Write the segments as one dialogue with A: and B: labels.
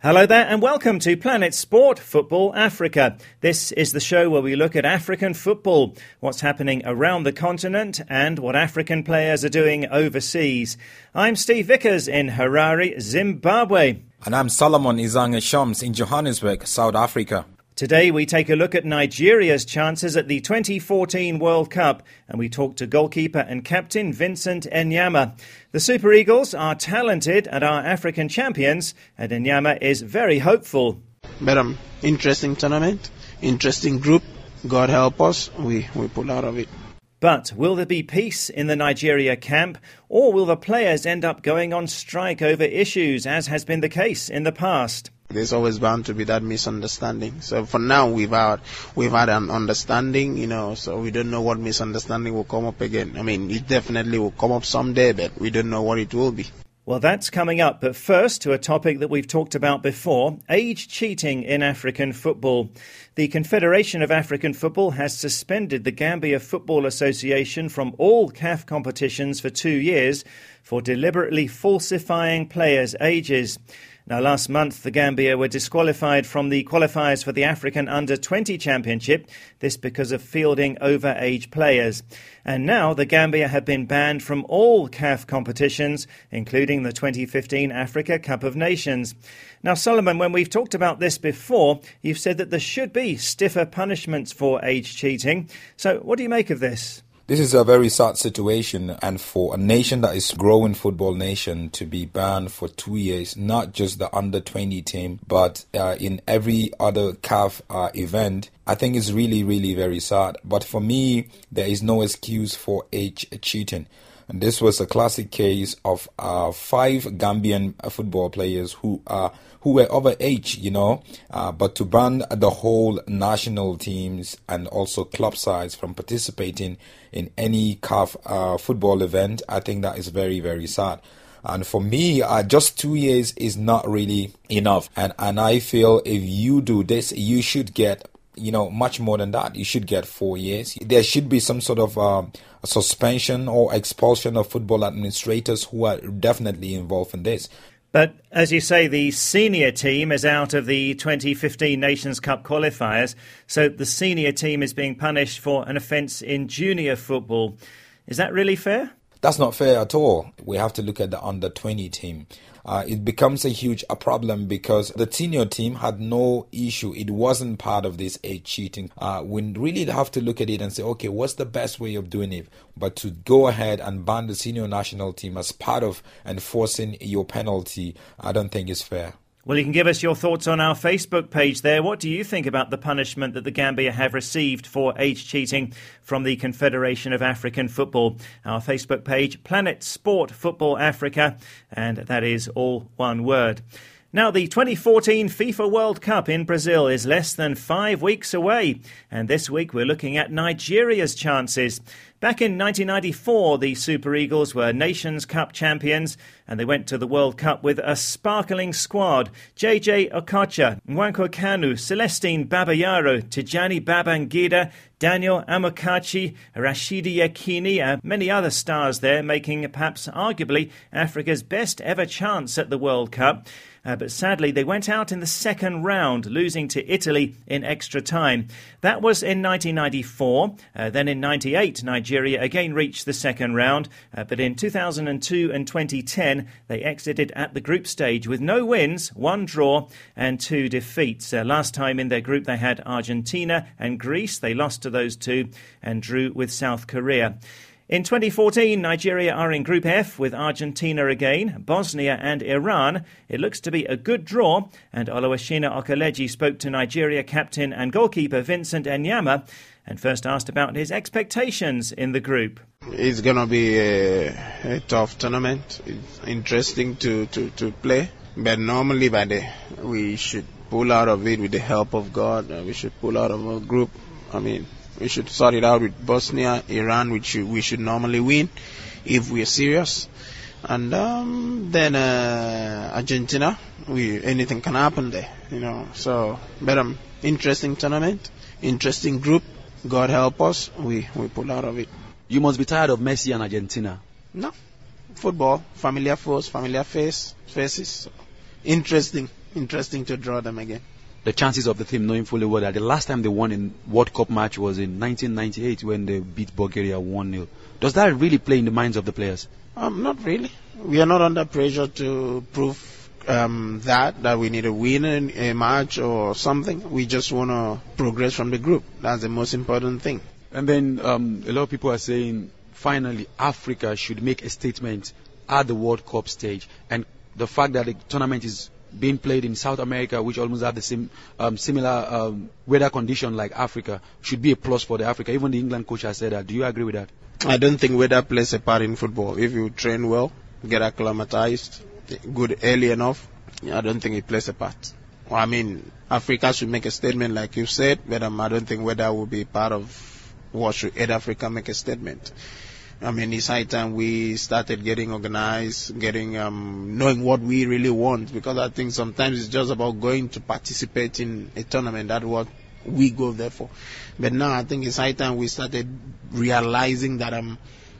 A: Hello there, and welcome to Planet Sport Football Africa. This is the show where we look at African football, what's happening around the continent, and what African players are doing overseas. I'm Steve Vickers in Harare, Zimbabwe.
B: And I'm Solomon Izange Shams in Johannesburg, South Africa.
A: Today we take a look at Nigeria's chances at the 2014 World Cup and we talk to goalkeeper and captain Vincent Enyeama. The Super Eagles are talented and are African champions and Enyeama is very hopeful.
C: Madam, interesting tournament, interesting group. God help us, we, we pull out of it.
A: But will there be peace in the Nigeria camp, or will the players end up going on strike over issues, as has been the case in the past?
C: There's always bound to be that misunderstanding. So for now, we've had we've had an understanding, you know. So we don't know what misunderstanding will come up again. I mean, it definitely will come up someday, but we don't know what it will be.
A: Well, that's coming up. But first, to a topic that we've talked about before age cheating in African football. The Confederation of African Football has suspended the Gambia Football Association from all CAF competitions for two years for deliberately falsifying players' ages. Now, last month, the Gambia were disqualified from the qualifiers for the African Under 20 Championship, this because of fielding over-age players. And now the Gambia have been banned from all CAF competitions, including the 2015 Africa Cup of Nations. Now, Solomon, when we've talked about this before, you've said that there should be stiffer punishments for age cheating. So, what do you make of this?
B: This is a very sad situation, and for a nation that is growing football nation to be banned for two years, not just the under 20 team, but uh, in every other CAF uh, event, I think it's really, really very sad. But for me, there is no excuse for age cheating. This was a classic case of uh, five Gambian football players who are who were over age, you know, uh, but to ban the whole national teams and also club sides from participating in any CAF uh, football event, I think that is very, very sad. And for me, uh, just two years is not really enough. And and I feel if you do this, you should get you know much more than that. You should get four years. There should be some sort of uh, suspension or expulsion of football administrators who are definitely involved in this.
A: But as you say, the senior team is out of the 2015 Nations Cup qualifiers, so the senior team is being punished for an offence in junior football. Is that really fair?
B: That's not fair at all. We have to look at the under 20 team. Uh, it becomes a huge a problem because the senior team had no issue. It wasn't part of this age cheating. Uh, we really have to look at it and say, okay, what's the best way of doing it? But to go ahead and ban the senior national team as part of enforcing your penalty, I don't think is fair.
A: Well, you can give us your thoughts on our Facebook page there. What do you think about the punishment that the Gambia have received for age cheating from the Confederation of African Football? Our Facebook page, Planet Sport Football Africa, and that is all one word. Now, the 2014 FIFA World Cup in Brazil is less than five weeks away, and this week we're looking at Nigeria's chances. Back in 1994, the Super Eagles were Nations Cup champions, and they went to the World Cup with a sparkling squad. JJ Okocha, Nwankwo Kanu, Celestine Babayaro, Tijani Babangida, Daniel Amokachi, Rashidi Yekini, and many other stars there, making perhaps arguably Africa's best ever chance at the World Cup. Uh, but sadly, they went out in the second round, losing to Italy in extra time. That was in 1994. Uh, then in 98, Nigeria again reached the second round. Uh, but in 2002 and 2010, they exited at the group stage with no wins, one draw, and two defeats. Uh, last time in their group, they had Argentina and Greece. They lost to those two and drew with South Korea. In 2014, Nigeria are in Group F with Argentina again, Bosnia and Iran. It looks to be a good draw, and Oluwashina Okeleji spoke to Nigeria captain and goalkeeper Vincent Enyeama and first asked about his expectations in the group.
C: It's going to be a, a, tough tournament. It's interesting to, to, to play, but normally by the, eh, we should pull out of it with the help of God. We should pull out of a group. I mean, we should sort it out with Bosnia, Iran, which we should normally win if we're serious. And um, then uh, Argentina, we anything can happen there, you know. So, but um, interesting tournament, interesting group. God help us, we we pull out of it.
D: You must be tired of Messi and Argentina.
C: No, football, familiar foes, familiar face, faces. Interesting, interesting to draw them again.
D: The chances of the team knowing fully well that the last time they won in World Cup match was in 1998 when they beat Bulgaria 1-0. Does that really play in the minds of the players?
C: Um, not really. We are not under pressure to prove um, that that we need to win a match or something. We just want to progress from the group. That's the most important thing.
D: And then um, a lot of people are saying finally Africa should make a statement at the World Cup stage, and the fact that the tournament is being played in South America, which almost have the same um, similar um, weather condition like Africa, should be a plus for the Africa. Even the England coach has said that. Do you agree with that?
C: I don't think weather plays a part in football. If you train well, get acclimatized, good early enough, I don't think it plays a part. I mean, Africa should make a statement like you said, but um, I don't think weather will be part of what should aid Africa make a statement. I mean, it's high time we started getting organized, getting um, knowing what we really want. Because I think sometimes it's just about going to participate in a tournament. That's what we go there for. But now I think it's high time we started realizing that um,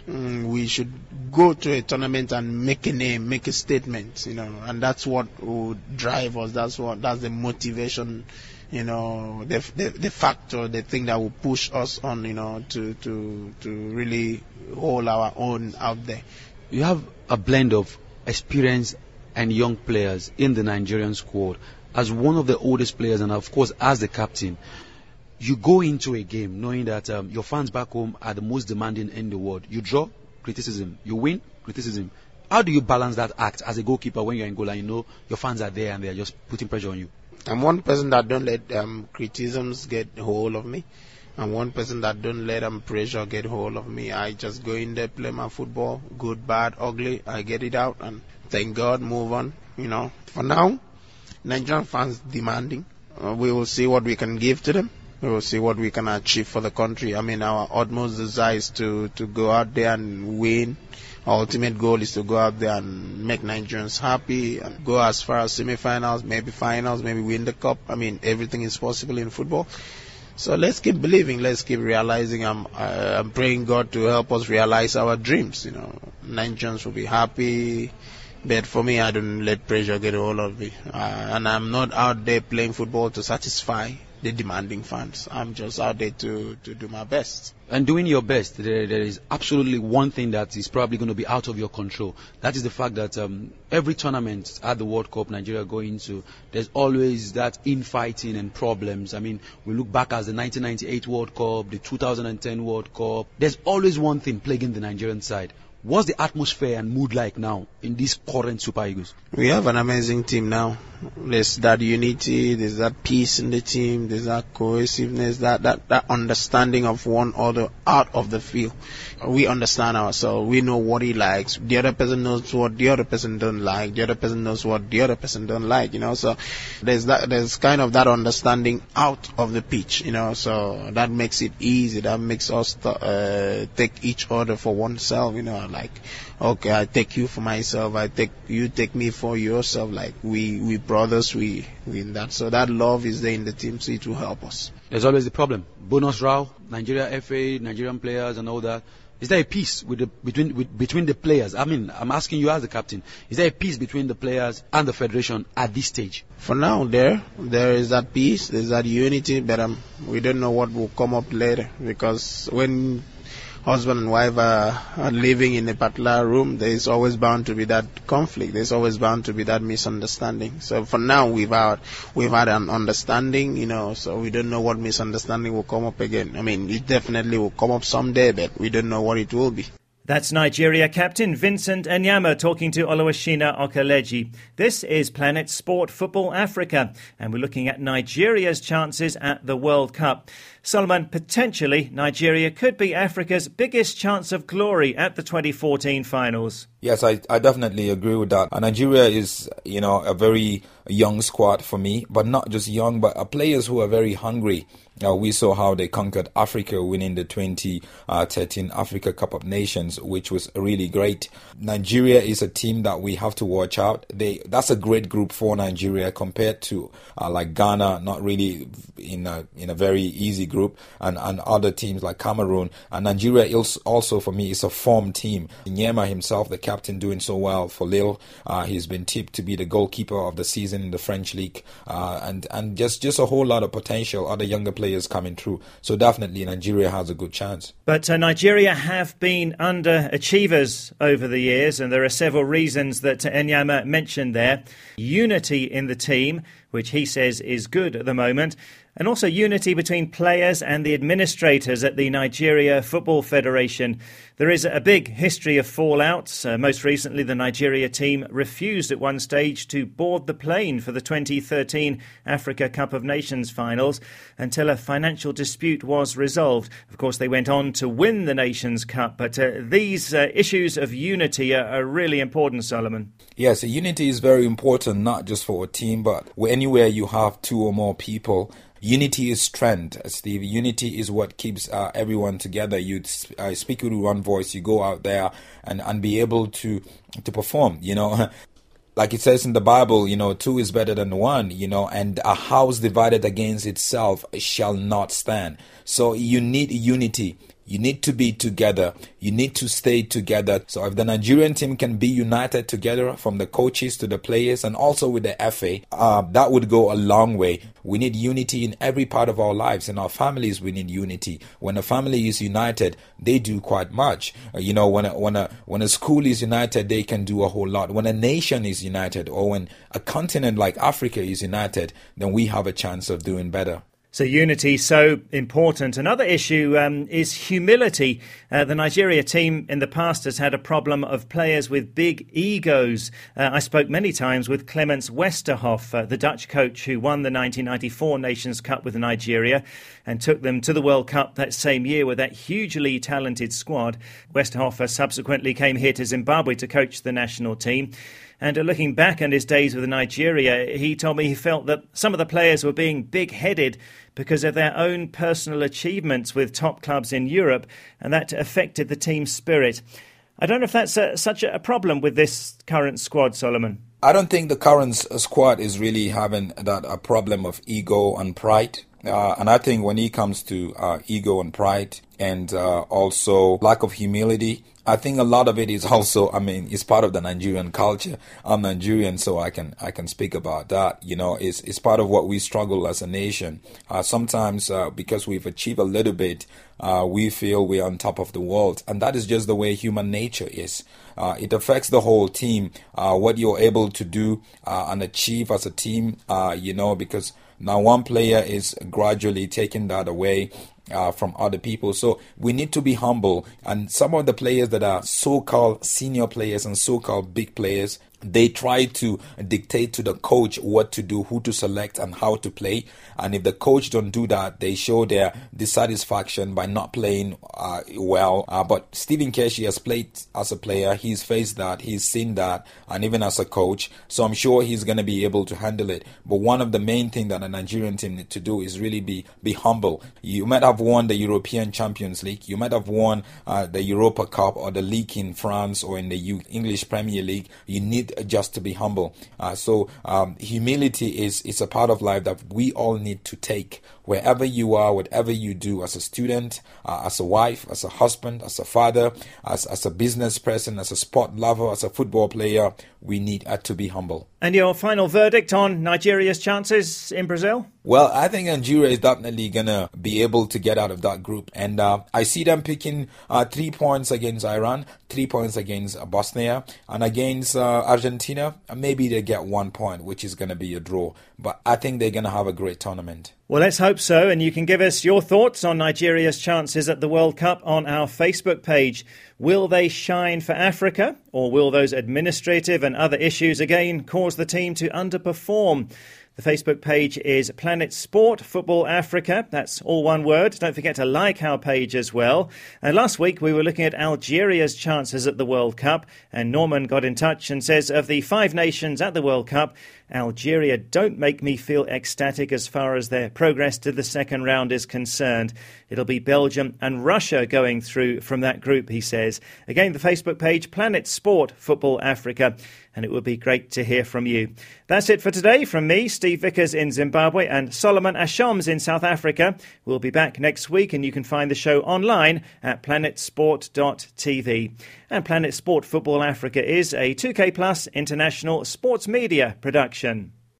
C: mm, we should go to a tournament and make a name, make a statement, you know, and that's what would drive us. That's what that's the motivation, you know, the the, the factor, the thing that will push us on, you know, to to to really hold our own out there.
D: You have a blend of experience and young players in the Nigerian squad. As one of the oldest players, and of course as the captain, you go into a game knowing that um, your fans back home are the most demanding in the world. You draw criticism, you win criticism. How do you balance that act as a goalkeeper when you're in goal and you know your fans are there and they're just putting pressure on you?
C: I'm one person that don't let um, criticisms get hold of me. I'm one person that don't let um, pressure get hold of me. I just go in there, play my football, good, bad, ugly. I get it out and thank God, move on. You know, for now, Nigerian fans demanding. Uh, we will see what we can give to them we will see what we can achieve for the country. I mean, our utmost desire is to, to go out there and win. Our ultimate goal is to go out there and make Nigerians happy and go as far as semifinals, maybe finals, maybe win the cup. I mean, everything is possible in football. So let's keep believing. Let's keep realizing. I'm, I'm praying God to help us realize our dreams. You know, Nigerians will be happy. But for me, I don't let pressure get a hold of me. Uh, and I'm not out there playing football to satisfy the demanding fans. I'm just out there to, to do my best.
D: And doing your best, there, there is absolutely one thing that is probably going to be out of your control. That is the fact that um, every tournament at the World Cup Nigeria go into, there's always that infighting and problems. I mean, we look back as the 1998 World Cup, the 2010 World Cup. There's always one thing plaguing the Nigerian side. What's the atmosphere and mood like now in these current Super Eagles?
C: We have an amazing team now. There's that unity, there's that peace in the team, there's that cohesiveness, that, that, that understanding of one other out of the field. We understand ourselves. We know what he likes. The other person knows what the other person don't like. The other person knows what the other person don't like, you know. So there's that, there's kind of that understanding out of the pitch, you know. So that makes it easy. That makes us uh, take each other for oneself, you know like, okay, I take you for myself. I take you take me for yourself. Like we we brothers, we win that. So that love is there in the team, so it will help us.
D: There's always the problem. Bonus row, Nigeria FA, Nigerian players, and all that. Is there a peace with the, between with, between the players? I mean, I'm asking you as the captain. Is there a peace between the players and the federation at this stage?
C: For now, there there is that peace, there's that unity, but um, we don't know what will come up later because when husband and wife are, are living in a particular room, there is always bound to be that conflict. There's always bound to be that misunderstanding. So for now, we've had we've had an understanding, you know. So we don't know what misunderstanding will come up again. I mean, it definitely will come up someday, but we don't know what it will be.
A: That's Nigeria captain Vincent Enyeama talking to Oluwashina Okeleji. This is Planet Sport Football Africa, and we're looking at Nigeria's chances at the World Cup. Solomon, potentially Nigeria could be Africa's biggest chance of glory at the 2014 finals.
B: Yes, I, I definitely agree with that. And Nigeria is, you know, a very young squad for me, but not just young, but players who are very hungry. Uh, we saw how they conquered Africa, winning the 2013 Africa Cup of Nations, which was really great. Nigeria is a team that we have to watch out. They that's a great group for Nigeria compared to uh, like Ghana, not really in a in a very easy group group, and, and other teams like Cameroon. And Nigeria also, for me, is a form team. Nyema himself, the captain, doing so well for Lille. Uh, he's been tipped to be the goalkeeper of the season in the French league, uh, and and just just a whole lot of potential. Other younger players coming through. So definitely, Nigeria has a good chance.
A: But uh, Nigeria have been underachievers over the years, and there are several reasons that Enyeama mentioned there. Unity in the team, which he says is good at the moment and also unity between players and the administrators at the Nigeria Football Federation. There is a big history of fallouts. Uh, most recently, the Nigeria team refused at one stage to board the plane for the 2013 Africa Cup of Nations finals until a financial dispute was resolved. Of course, they went on to win the Nations Cup, but uh, these uh, issues of unity are, are really important, Solomon.
B: Yes, unity is very important, not just for a team, but anywhere you have two or more people Unity is strength, Steve. Unity is what keeps uh, everyone together. You uh, speak with one voice. You go out there and, and be able to to perform. You know, like it says in the Bible, you know, two is better than one. You know, and a house divided against itself shall not stand. So you need unity. You need to be together. You need to stay together. So if the Nigerian team can be united together from the coaches to the players and also with the FA, uh, that would go a long way. We need unity in every part of our lives. In our families, we need unity. When a family is united, they do quite much. Uh, you know, when a, when a when a school is united, they can do a whole lot. When a nation is united, or when a continent like Africa is united, then we have a chance of doing better.
A: So unity so important. Another issue um, is humility. Uh, the Nigeria team in the past has had a problem of players with big egos. Uh, I spoke many times with Clemens Westerhof, uh, the Dutch coach who won the 1994 Nations Cup with Nigeria and took them to the World Cup that same year with that hugely talented squad. Westerhof uh, subsequently came here to Zimbabwe to coach the national team. And uh, looking back on his days with Nigeria, he told me he felt that some of the players were being big headed because of their own personal achievements with top clubs in Europe, and that affected the team's spirit. I don't know if that's a, such a problem with this current squad, Solomon.
B: I don't think the current squad is really having that a problem of ego and pride. Uh, and I think when it comes to uh, ego and pride and uh, also lack of humility, I think a lot of it is also, I mean, it's part of the Nigerian culture. I'm Nigerian, so I can I can speak about that. You know, it's it's part of what we struggle as a nation. Uh, sometimes uh, because we've achieved a little bit, uh, we feel we're on top of the world, and that is just the way human nature is. It affects the whole team. What you're able to do and achieve as a team, you know, because now one player is gradually taking that away uh, from other people. So we need to be humble. And some of the players that are so called senior players and so called big players, they try to dictate to the coach what to do, who to select, and how to play. And if the coach don't do that, they show their dissatisfaction by not playing uh, well. Uh, but Stephen Keshi has played as a player. He's faced that. He's seen that, and even as a coach. So I'm sure he's going to be able to handle it. But one of the main things that a Nigerian team need to do is really be be humble. You might have won the European Champions League. You might have won uh, the Europa Cup or the league in France or in the U- English Premier League. You need just to be humble. Uh, so um, humility is is a part of life that we all need to take wherever you are, whatever you do as a student, uh, as a wife, as a husband, as a father, as, as a business person, as a sport lover, as a football player, we need uh, to be humble.
A: And your final verdict on Nigeria's chances in Brazil?
B: Well, I think Nigeria is definitely going to be able to get out of that group. And uh, I see them picking uh, three points against Iran, three points against Bosnia, and against uh, Argentina. Maybe they get one point, which is going to be a draw. But I think they're going to have a great tournament.
A: Well, let's hope so. And you can give us your thoughts on Nigeria's chances at the World Cup on our Facebook page. Will they shine for Africa, or will those administrative and other issues again cause the team to underperform? The Facebook page is Planet Sport Football Africa. That's all one word. Don't forget to like our page as well. And last week we were looking at Algeria's chances at the World Cup, and Norman got in touch and says of the five nations at the World Cup, Algeria don't make me feel ecstatic as far as their progress to the second round is concerned. It'll be Belgium and Russia going through from that group, he says. Again, the Facebook page, Planet Sport Football Africa. And it would be great to hear from you. That's it for today from me, Steve Vickers in Zimbabwe, and Solomon Ashoms in South Africa. We'll be back next week, and you can find the show online at planetsport.tv. And Planet Sport Football Africa is a 2K Plus international sports media production.